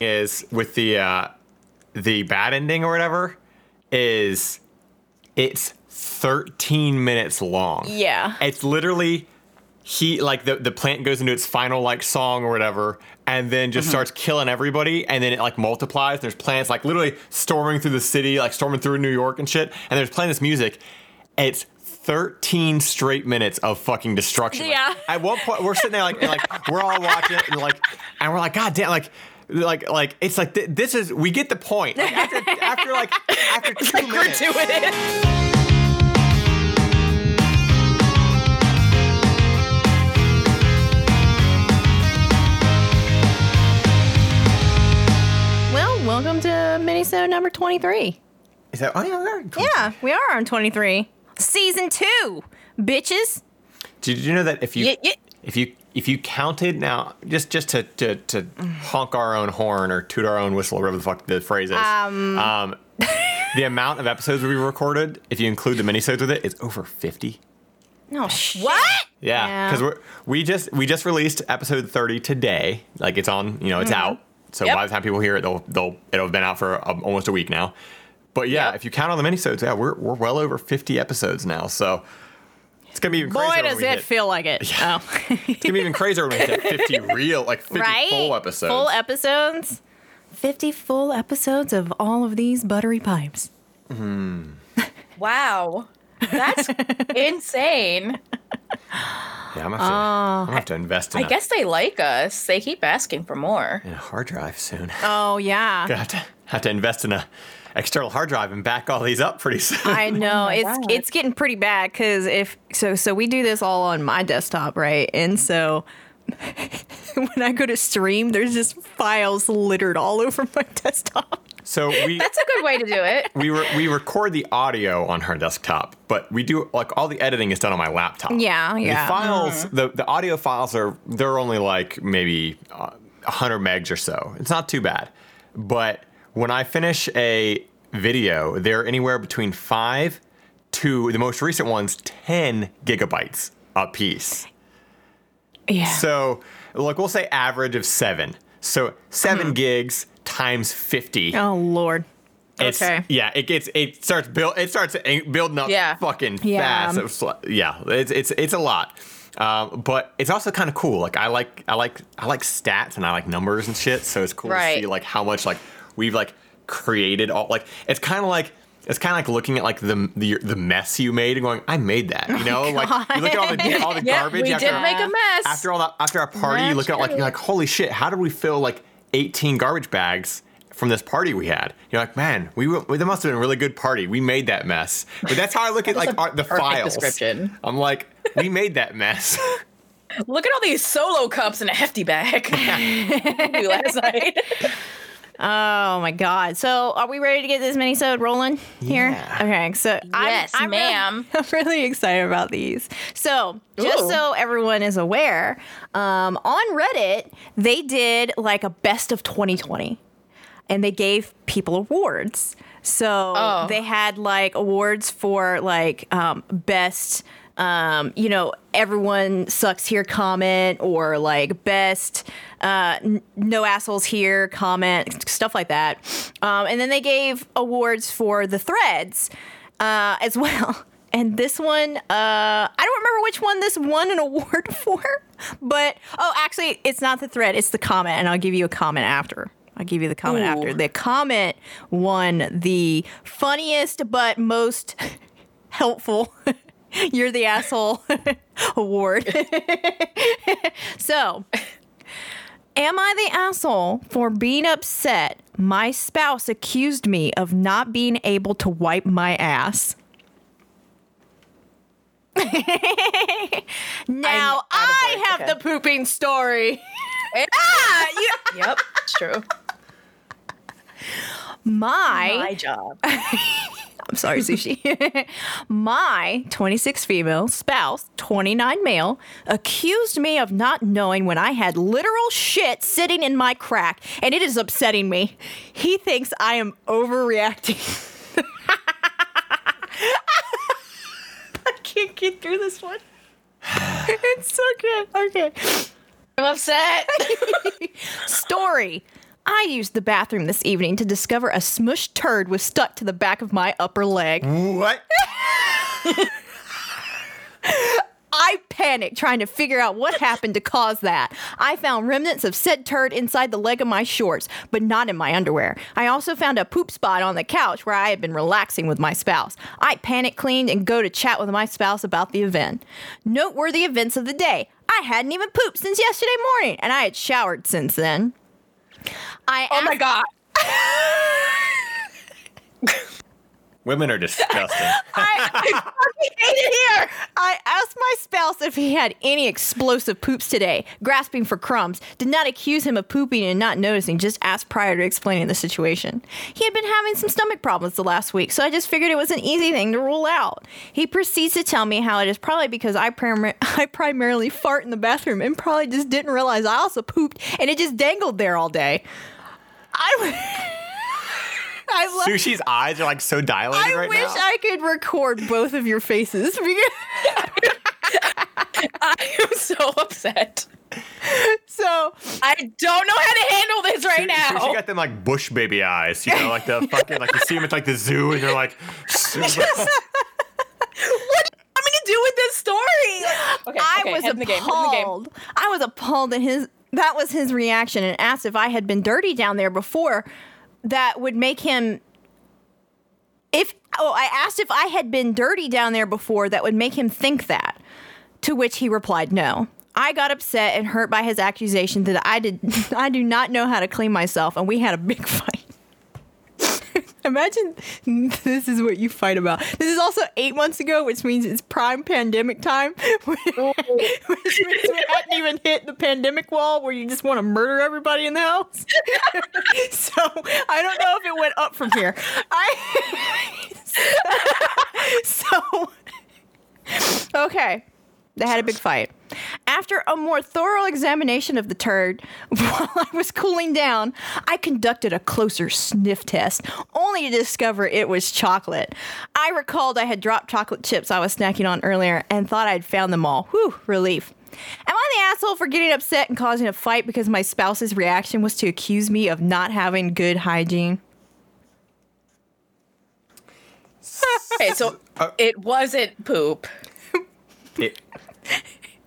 is with the uh, the bad ending or whatever is it's 13 minutes long. Yeah. It's literally he like the the plant goes into its final like song or whatever and then just starts killing everybody and then it like multiplies there's plants like literally storming through the city like storming through new york and shit and there's playing this music it's 13 straight minutes of fucking destruction Like, Yeah. at one point we're sitting there like and, like we're all watching it and like and we're like god damn like like like it's like th- this is we get the point like, after after like after two minutes Gratuitous. Well, welcome to Minisode number 23. is that oh yeah, we are. Yeah, we are on 23. Season 2, bitches. Did you know that if you Yeah, yeah. if you if you counted now just just to to, to honk our own horn or toot our own whistle, or whatever the fuck the phrase is, um, the amount of episodes we recorded, if you include the minisodes with it, it, is over fifty. No shit. What? Yeah, Yeah. because we're we just we just released episode thirty today. Like it's on, you know, it's out. So Yep. by the time people hear it, they'll they'll it'll have been out for um, almost a week now. But yeah, Yep. if you count all the minisodes, yeah, we're we're well over fifty episodes now. So it's gonna be even Boy, crazier when does we it hit- feel like it. Oh. It's gonna be even crazier when we hit 50 real, like 50 right? full episodes. Full episodes. 50 full episodes of all of these buttery pipes. Mm-hmm. Wow. That's insane. yeah, I'm gonna, have to, I'm have to invest in, I a, guess they like us. They keep asking for more. in a hard drive soon. Oh, yeah. gonna have to have to invest in a external hard drive and back all these up pretty soon. I know my it's God. it's getting pretty bad because if so so we do this all on my desktop right and so when I go to stream there's just files littered all over my desktop. so we That's a good way to do it. we re- we record the audio on her desktop, but we do like all the editing is done on my laptop. Yeah, yeah. The files, the the audio files are they're only like maybe uh, 100 megs or so. It's not too bad, but when I finish a video, they're anywhere between five to the most recent ones 10 gigabytes a piece. Yeah. So, like we'll say average of seven. So 7 gigs times 50. oh lord. It's, okay. Yeah, it gets it starts build it starts building up Yeah. fucking Yeah. fast. It's yeah, it's it's it's a lot. Um, but it's also kind of cool. Like I like I like I like stats and I like numbers and shit. So it's cool to see like how much like we've like created all like it's kind of like it's kind of like looking at like the, the the mess you made and going I made that. You oh know, like you look at all the all the Yeah, garbage we after, did make a mess. after all that after our party. You That's look at like you're like holy shit, how did we fill like 18 garbage bags? From this party we had, you're like, man, we were, that must have been a really good party. We made that mess. But that's how I look at like our, the perfect files. description. I'm like, we made that mess. Look at all these solo cups in a hefty bag. last night. Oh my god. So are we ready to get this minisode rolling here? Yeah. Okay. So I'm- I'm, really- ma'am. I'm really excited about these. So just Ooh. so everyone is aware, um, on Reddit they did like a best of 2020, and they gave people awards. So Oh. they had like awards for like um, best. Um, you know, everyone sucks here comment or like best uh, no assholes here comment, stuff like that. Um, and then they gave awards for the threads uh, as well. And this one, uh, I don't remember which one this won an award for, but oh, actually, it's not the thread, it's the comment, and I'll give you a comment after. I'll give you the comment Ooh. after. The comment won the funniest but most helpful. You're the asshole award. so, Am I the asshole for being upset my spouse accused me of not being able to wipe my ass? now I have Okay. the pooping story. ah, you, yep, it's true. My, My job. I'm sorry, sushi. my 26 female spouse, 29 male, accused me of not knowing when I had literal shit sitting in my crack, and it is upsetting me. He thinks I am overreacting. I can't get through this one. it's so good. Okay. I'm upset. Story. I used the bathroom this evening to discover a smushed turd was stuck to the back of my upper leg. What? I panicked trying to figure out what happened to cause that. I found remnants of said turd inside the leg of my shorts, but not in my underwear. I also found a poop spot on the couch where I had been relaxing with my spouse. I panic cleaned and go to chat with my spouse about the event. Noteworthy events of the day. I hadn't even pooped since yesterday morning, and I had showered since then. I Oh my god. Women are disgusting. I, I fucking hate it here. I asked my spouse if he had any explosive poops today, grasping for crumbs. Did not accuse him of pooping and not noticing, just asked prior to explaining the situation. He had been having some stomach problems the last week, so I just figured it was an easy thing to rule out. He proceeds to tell me how it is probably because I, prim- I primarily fart in the bathroom and probably just didn't realize I also pooped and it just dangled there all day. I. I love Sushi's eyes are like so dilated I right wish now. I could record both of your faces because I am so upset. so I don't know how to handle this right Su- now. Sushi got them like bush baby eyes, you know, like the fucking like you see them at like the zoo and they're like super- what do you want me to do with this story? Okay, I okay, was head in the game. in the game. appalled. I was appalled at his that was his reaction and asked if I had been dirty down there before that would make him if oh I asked if I had been dirty down there before that would make him think that. To which he replied no. I got upset and hurt by his accusation that I did I do not know how to clean myself and we had a big fight. Imagine this is what you fight about. This is also eight months ago, which means it's prime pandemic time. which means we hadn't even hit the pandemic wall where you just want to murder everybody in the house. so I don't know if it went up from here. I so okay. They had a big fight. After a more thorough examination of the turd, while I was cooling down, I conducted a closer sniff test, only to discover it was chocolate. I recalled I had dropped chocolate chips I was snacking on earlier and thought I'd found them all. Whew, relief. Am I the asshole for getting upset and causing a fight because my spouse's reaction was to accuse me of not having good hygiene? Okay, so uh, it wasn't poop. It-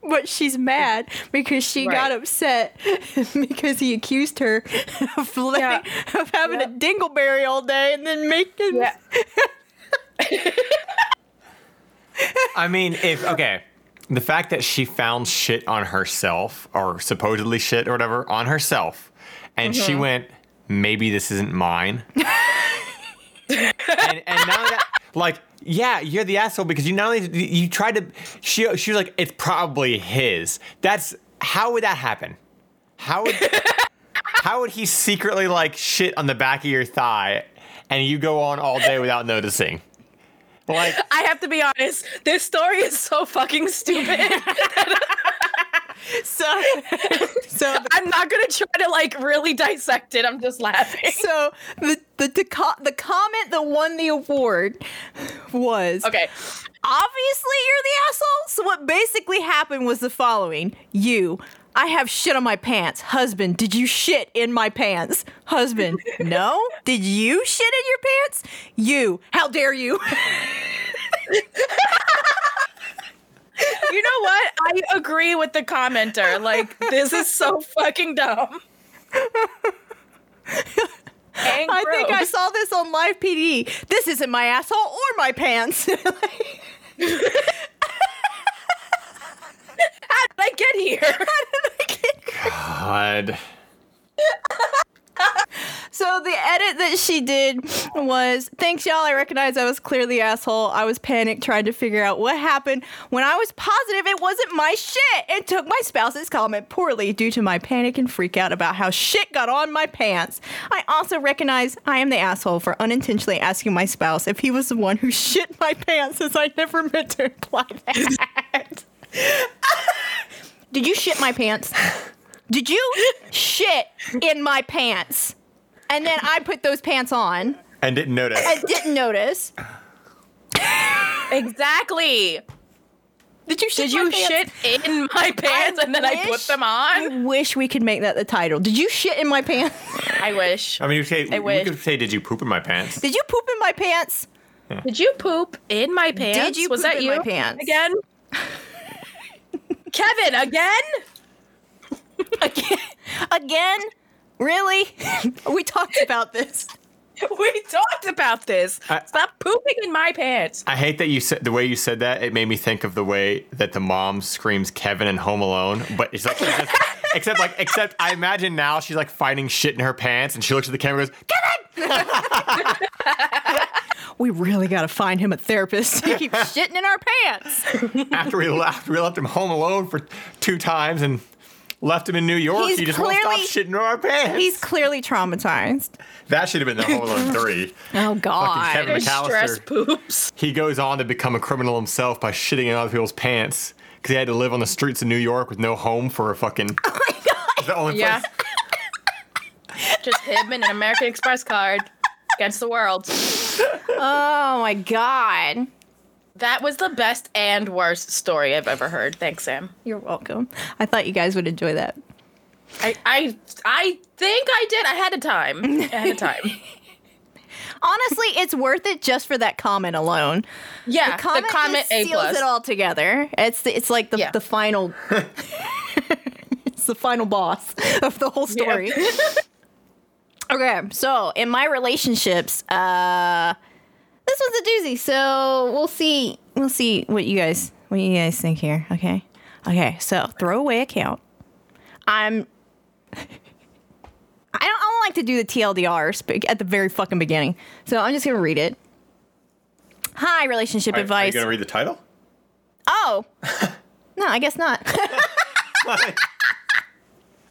But she's mad because she got upset because he accused her of, letting, Yeah. of having Yeah. a dingleberry all day and then making. Yeah. I mean, if okay, the fact that she found shit on herself or supposedly shit or whatever on herself, and she mm-hmm. went, maybe this isn't mine. and, and now that, like, yeah, you're the asshole because you not only you tried to, she she was like, it's probably his. That's how would that happen? How would how would he secretly like shit on the back of your thigh, and you go on all day without noticing? Like, I have to be honest. This story is so fucking stupid. So, so, the, I'm not gonna try to like really dissect it. I'm just laughing. so the the the, co- the comment that won the award was Okay. obviously you're the asshole. So what basically happened was the following: you. I have shit on my pants. Husband, did you shit in my pants? Husband, no. Did you shit in your pants? You. How dare you? You know what? I agree with the commenter. Like, this is so fucking dumb. And I think I saw this on Live PD. This isn't my asshole or my pants. How did I get here? God. So the edit that she did was thanks y'all. I recognize I was clearly asshole. I was panicked trying to figure out what happened when I was positive it wasn't my shit and took my spouse's comment poorly due to my panic and freak out about how shit got on my pants. I also recognize I am the asshole for unintentionally asking my spouse if he was the one who shit my pants as I never meant to imply that. Did you shit my pants? Did you shit in my pants? And then I put those pants on And didn't notice. and didn't notice. exactly. Did you shit? Did in my you pants? shit in my pants and then I put them on? I wish we could make that the title. Did you shit in my pants? I wish. I mean, you say, I you wish. could say, "Did you poop in my pants?" Did you poop in my pants? Did you poop in my pants? Did you Was poop that in you my pants? again? Kevin, again? Again? Again? Really? we talked about this. We talked about this. I- Stop pooping in my pants. I hate that you said the way you said that. It made me think of the way that the mom screams Kevin in Home Alone, but it's like except, except like except I imagine now she's like finding shit in her pants, and she looks at the camera and goes, "Kevin!" We really got to find him a therapist. He keeps shitting in our pants. After we left, we left him home alone for two times and left him in New York. He's he just won't clearly- stop shitting in our pants. He's clearly traumatized. that should have been the Home Alone three. Oh God. Kevin There's McAllister. stress poops. He goes on to become a criminal himself by shitting in other people's pants because he had to live on the streets of New York with no home for a fucking. Oh my god! The only Yeah. place. Just him and an American Express card against the world. Oh my God. That was the best and worst story I've ever heard. Thanks, Sam. You're welcome. I thought you guys would enjoy that. I I I think I did. I had a time. I had a time. Honestly, it's worth it just for that comment alone. Yeah, The comment, the comment just A seals plus. it all together. It's the, it's like the, Yeah. the final. it's the final boss of the whole story. okay, so in my relationships, uh, this was a doozy. So we'll see. We'll see what you guys what you guys think here. Okay, okay. So throwaway account. I'm. I don't, I don't like to do the TLDRs at the very fucking beginning, so I'm just gonna read it. Hi, relationship Are, are you advice. gonna read the title? oh, no, I guess not.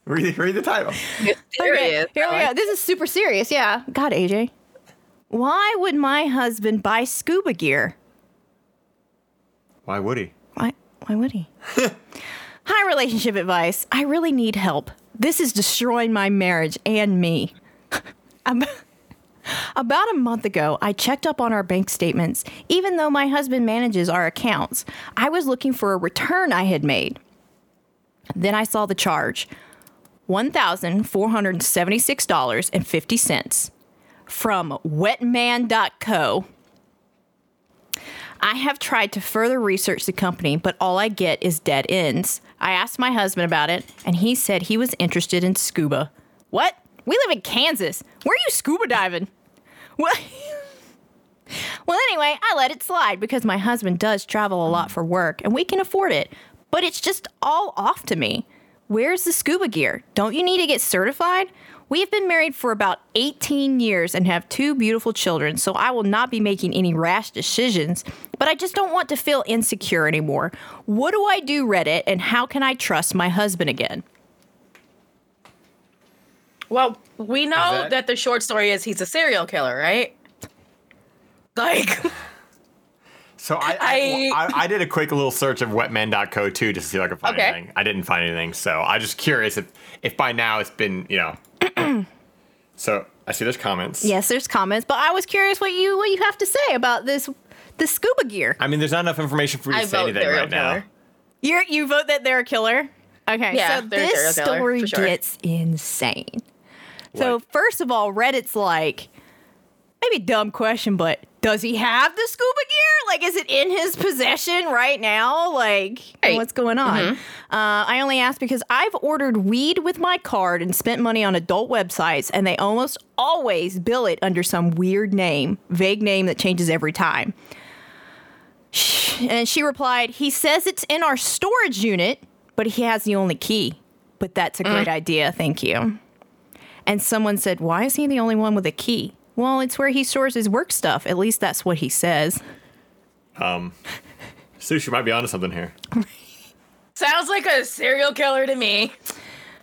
Read, read the title. Okay, Serious. here we go. This is super serious. Yeah. God, AJ. Why would my husband buy scuba gear? Why would he? Why? Why would he? Hi, relationship advice. I really need help. This is destroying my marriage and me. About a month ago, I checked up on our bank statements. Even though my husband manages our accounts, I was looking for a return I had made. Then I saw the charge $1,476.50 from wetman.co. I have tried to further research the company, but all I get is dead ends. I asked my husband about it, and he said he was interested in scuba. What? We live in Kansas. Where are you scuba diving? What? Well, anyway, I let it slide because my husband does travel a lot for work and we can afford it. But it's just all off to me. Where's the scuba gear? Don't you need to get certified? We have been married for about 18 years and have two beautiful children, so I will not be making any rash decisions, but I just don't want to feel insecure anymore. What do I do, Reddit, and how can I trust my husband again? Well, we know that- that-, the short story is he's a serial killer, right? Like, So I I, I I did a quick little search of wetman.co too just to see if I could find Okay. anything. I didn't find anything, so I'm just curious if if by now it's been you know. So I see there's comments. Yes, there's comments, but I was curious what you what you have to say about this the scuba gear. I mean, there's not enough information for you I to say vote anything serial right now. killer. You you vote that they're a killer? Okay, Yeah, so they're a this serial killer, story for sure. gets insane. So What? first of all, Reddit's like maybe dumb question, but does he have the scuba gear? Like, is it in his possession right now? Like, Right. what's going on? Mm-hmm. Uh, I only ask because I've ordered weed with my card and spent money on adult websites, and they almost always bill it under some weird name, vague name that changes every time. And she replied, He says it's in our storage unit, but he has the only key. But that's a great idea. Thank you. And someone said, Why is he the only one with a key? Well, it's where he stores his work stuff. At least that's what he says. Um, Sushi might be onto something here. sounds like a serial killer to me.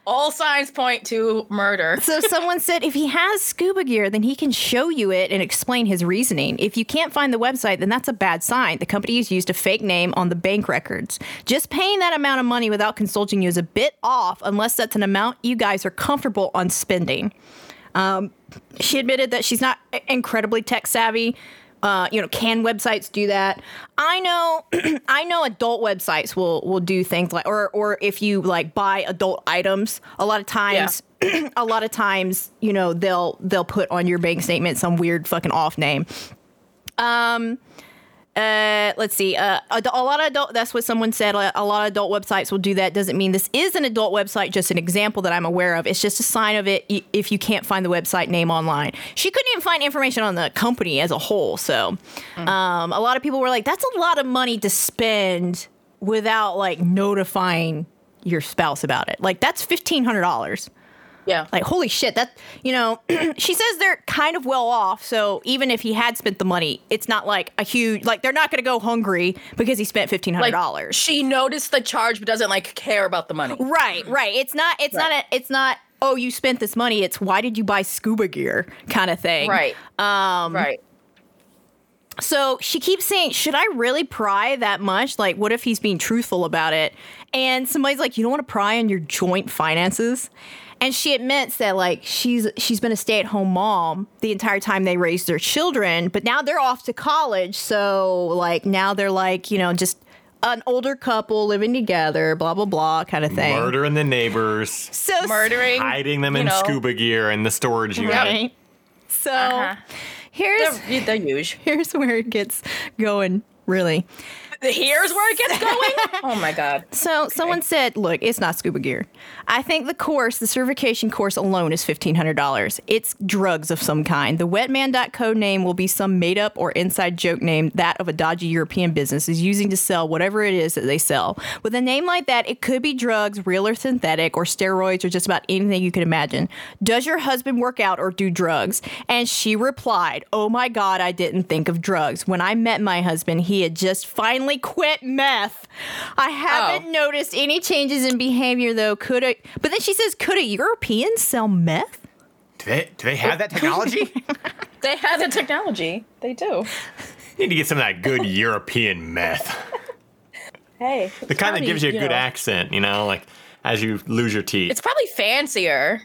All signs point to murder. So someone said if he has scuba gear, then he can show you it and explain his reasoning. If you can't find the website, then that's a bad sign. The company has used a fake name on the bank records. Just paying that amount of money without consulting you is a bit off, unless that's an amount you guys are comfortable on spending. Um, she admitted that she's not incredibly tech savvy, Uh, you know, can websites do that? I know, I know adult websites will will do things like, or or if you like buy adult items, a lot of times, a lot of times, you know, they'll they'll put on your bank statement some weird fucking off name. Um, uh, let's see. Uh, a, a lot of adult. That's what someone said. A, a lot of adult websites will do that. Doesn't mean this is an adult website. Just an example that I'm aware of. It's just a sign of it if you can't find the website name online. She couldn't even find information on the company as a whole. So, um, a lot of people were like, "That's a lot of money to spend without like notifying your spouse about it. Like that's fifteen hundred dollars." Yeah. like holy shit that you know she says they're kind of well off so even if he had spent the money it's not like a huge like they're not going to go hungry because he spent $1500 like she noticed the charge but doesn't like care about the money. right right it's not it's not a, it's not oh you spent this money it's why did you buy scuba gear kind of thing Right. Um right. so she keeps saying should i really pry that much like what if he's being truthful about it and somebody's like you don't want to pry on your joint finances and she admits that like she's she's been a stay-at-home mom the entire time they raised their children but now they're off to college so like now they're like you know just an older couple living together blah blah blah kind of thing Murdering the neighbors, so Murdering. hiding them in know, scuba gear in the storage unit. right so Uh-huh. here's They're, they're huge. here's where it gets going really Here's where it gets going. oh my god. So someone said, "Look, it's not scuba gear. I think the course, the certification course alone, is fifteen hundred dollars. It's drugs of some kind. The Wetman.co name will be some made up or inside joke name that of a dodgy European business is using to sell whatever it is that they sell. With a name like that, it could be drugs, real or synthetic, or steroids, or just about anything you can imagine. Does your husband work out or do drugs?" And she replied, "Oh my God, I didn't think of drugs. When I met my husband, he had just finally quit meth. I haven't Oh. noticed any changes in behavior though. Could a but then she says, could a European sell meth? Do they, do they have that technology? They have the technology. They do. Need to get some of that good European meth. Hey. The kind that gives you a good accent, you know, like as you lose your teeth. It's probably fancier.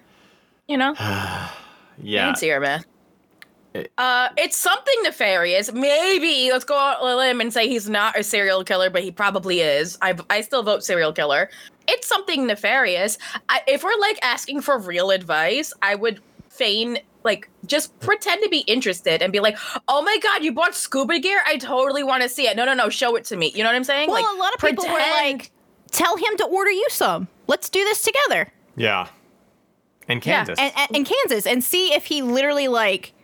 You know? yeah. fancier, man. Uh, it's something nefarious. Maybe let's go out on a limb and say he's not a serial killer, but he probably is. I I still vote serial killer. It's something nefarious. I, if we're like asking for real advice, I would feign like just pretend to be interested and be like, "Oh my god, you bought scuba gear? I totally want to see it." No, no, no, show it to me. You know what I'm saying? Well, like, a lot of people were like, tell him to order you some. Let's do this together. Yeah. In Kansas. And, and, in Kansas and see if he literally like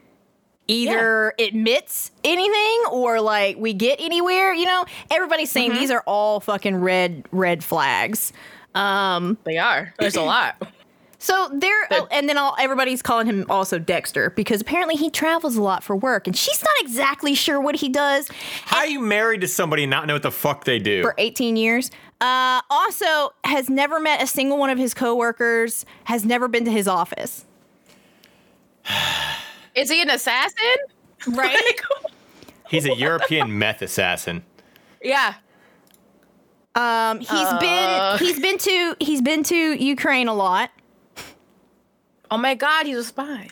either admits anything or like we get anywhere, you know? Everybody's saying Mm-hmm. these are all fucking red red flags. Um they are. There's a lot. So there, But- and then all, everybody's calling him also Dexter because apparently he travels a lot for work, and she's not exactly sure what he does How are you married to somebody and not know what the fuck they do? for 18 years. Uh, also, has never met a single one of his coworkers, has never been to his office. Is he an assassin? Right? Like, He's a European meth assassin. yeah. Um, he's Uh. been he's been to he's been to Ukraine a lot. Oh my god, he's a spy.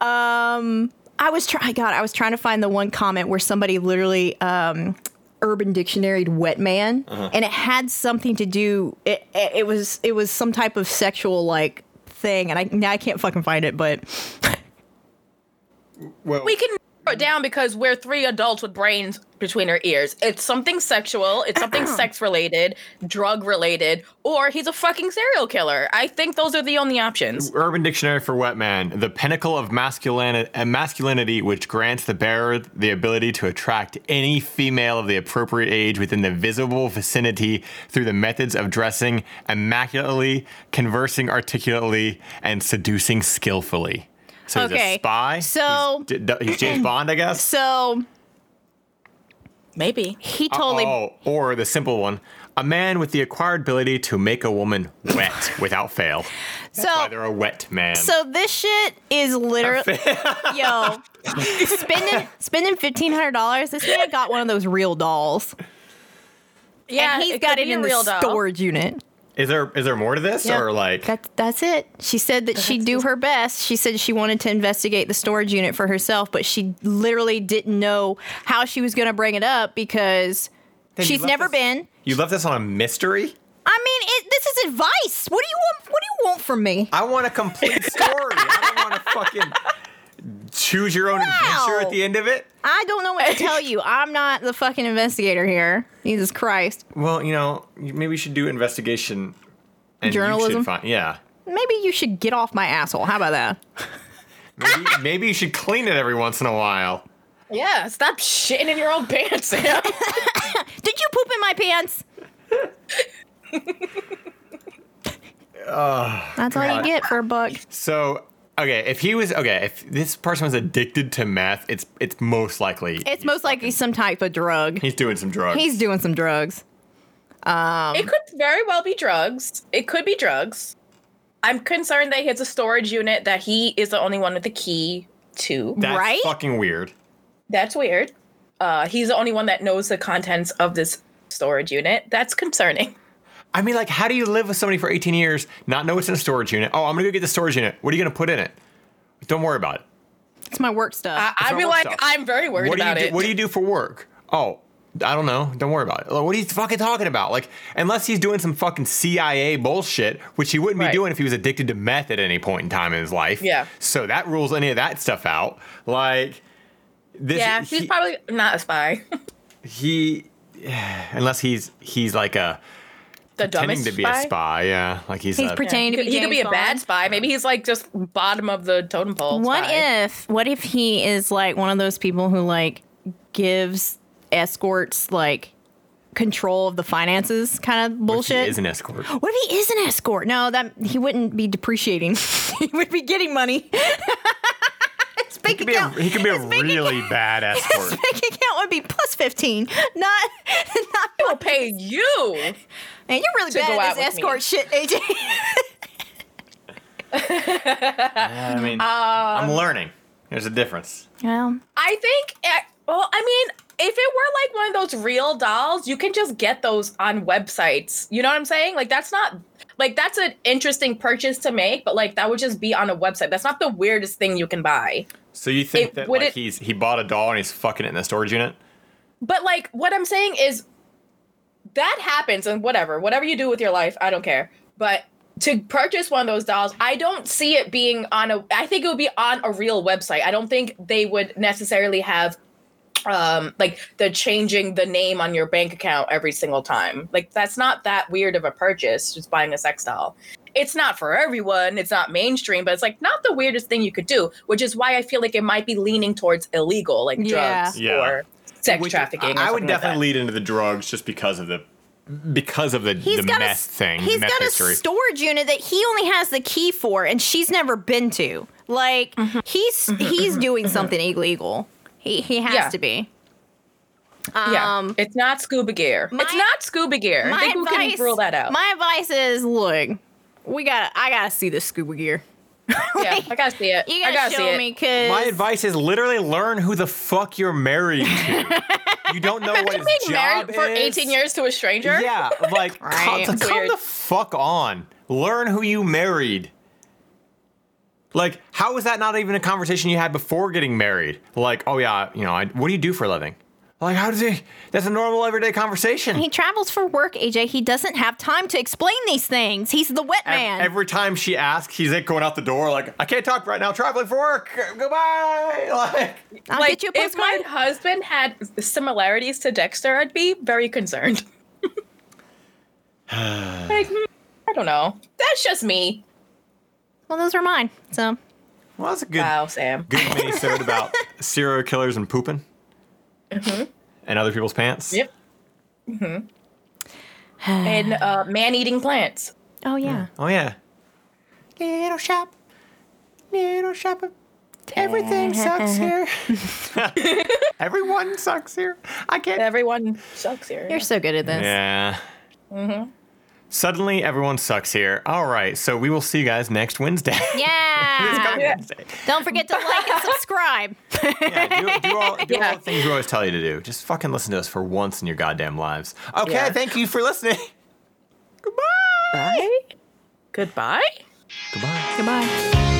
Um, I was trying. God, I was trying to find the one comment where somebody literally um, Urban Dictionary wet man, and it had something to do. It, it, it was it was some type of sexual like thing, and I now I can't fucking find it, but Well, We can narrow it down because we're three adults with brains between our ears. It's something sexual, it's something sex related, drug related, or he's a fucking serial killer. I think those are the only options. Urban Dictionary for Wet Man, the pinnacle of masculinity, uh, masculinity which grants the bearer the ability to attract any female of the appropriate age within the visible vicinity through the methods of dressing immaculately, conversing articulately, and seducing skillfully. So he's Okay, a spy. so- he's, he's James Bond, I guess. so Maybe. he totally. Oh, or the simple one, a man with the acquired ability to make a woman wet without fail. That's why so they're a wet man. so this shit is literally yo spending spending fifteen hundred dollars. This man got one of those real dolls, Yeah, and he's it got it be a in the real doll. storage unit. Is there is there more to this Yeah. or like That, that's it. She said that she'd do her best. She said she wanted to investigate the storage unit for herself, but she literally didn't know how she was going to bring it up because Then she's never us- been. you left us on a mystery? I mean, it, this is advice. What do you want? What do you want from me? I want a complete story. I don't want to fucking choose your own adventure at the end of it. I don't know what to tell you. I'm not the fucking investigator here. Jesus Christ. Well, you know, maybe you should do investigation. And Journalism? should find, yeah. Maybe you should get off my asshole. How about that? Maybe, maybe you should clean it every once in a while. Yeah, stop shitting in your own pants, Sam. Did you poop in my pants? Oh, That's all you get for a buck. So, okay, if he was okay, if this person was addicted to meth, it's it's most likely It's he's most likely some type of drug. he's doing some drugs. He's doing some drugs. it could very well be drugs. It could be drugs. I'm concerned that he has a storage unit that he is the only one with the key to. That's right? fucking weird. That's weird. Uh, he's the only one that knows the contents of this storage unit. That's concerning. I mean, like, how do you live with somebody for 18 years, not know what's in a storage unit? Oh, I'm gonna go get the storage unit. What are you gonna put in it? Don't worry about it. It's my work stuff. I, I'd be like, stuff. I'm very worried what do about you do, it. What do you do for work? Oh, I don't know. Don't worry about it. Like, what are you fucking talking about? Like, unless he's doing some fucking CIA bullshit, which he wouldn't be Right. doing if he was addicted to meth at any point in time in his life. Yeah. So that rules any of that stuff out. Like, this. yeah, he's he, probably not a spy. he unless he's he's like a the pretending to be spy. a spy. Yeah, like he's, He's a, pretending He to could, be he could be James a bad spy. Maybe he's like just bottom of the totem pole. What spy. if what if he is like one of those people who like gives escorts like control of the finances kind of He bullshit? is an escort. what if he is an escort? No, that he wouldn't be depreciating. he would be getting money. his bank He could be a, account. he could be a his bank really account- bad His escort. bank account would be plus fifteen, not not. He'll pay you. Man, you're really to go bad at this with me. escort shit, AJ. I mean, I'm learning. There's a difference. well, I think. eh, Well, I mean, if it were like one of those real dolls, you can just get those on websites. You know what I'm saying? Like that's not like that's an interesting purchase to make, but like that would just be on a website. That's not the weirdest thing you can buy. So you think It- that like it- he's he bought a doll and he's fucking it in the storage unit? But like what I'm saying is that happens and whatever, whatever you do with your life, I don't care. But to purchase one of those dolls, I don't see it being on a I think it would be on a real website. I don't think they would necessarily have um like the changing the name on your bank account every single time. Like that's not that weird of a purchase just buying a sex doll. It's not for everyone, it's not mainstream, but it's like not the weirdest thing you could do, which is why I feel like it might be leaning towards illegal like Yeah. drugs Yeah. or sex Which- trafficking. or I, I would something like definitely lead into the drugs just because of the because of the, he's the got meth a thing. He's meth got history. a storage unit that he only has the key for, and she's never been to. Like Mm-hmm. he's he's doing something illegal. He he has Yeah. to be. Yeah, Um, it's not scuba gear. my- it's not scuba gear. I my think we can rule that out. My advice is, look, we got. I gotta see this scuba gear. yeah, I gotta see it. You I gotta, gotta see show it. me, cause My advice is literally learn who the fuck you're married to. you don't know what his Being job married for 18 years to a stranger. Yeah, like Right. come, come the fuck on. Learn who you married. Like, how is that not even a conversation you had before getting married? Like, oh yeah, you know, I, what do you do for a living? Like, how does he? That's a normal everyday conversation. he travels for work. AJ, he doesn't have time to explain these things. He's the wet man. Every time she asks, he's like going out the door, like, I can't talk right now, traveling for work. Goodbye. Like, I'll like get you a if my husband had similarities to Dexter, I'd be very concerned. like, hmm, I don't know. That's just me. Well, those are mine. So well, that's a good, Wow, Sam. good mini about serial killers and pooping, and other people's pants. Yep. Mm-hmm. and uh, man-eating plants. Oh yeah. Oh yeah. Little shop, little shop. of- Everything sucks here. Everyone sucks here. I can't. Everyone sucks here. You're so good at this. Yeah. Mm-hmm. Suddenly, everyone sucks here. All right, so we will see you guys next Wednesday. Yeah. Yeah. Wednesday. Don't forget to like and subscribe. Yeah, do, do all, do Yeah. all the things we always tell you to do. Just fucking listen to us for once in your goddamn lives. Okay, Yeah. thank you for listening. Goodbye. Bye. Goodbye. Goodbye. Goodbye.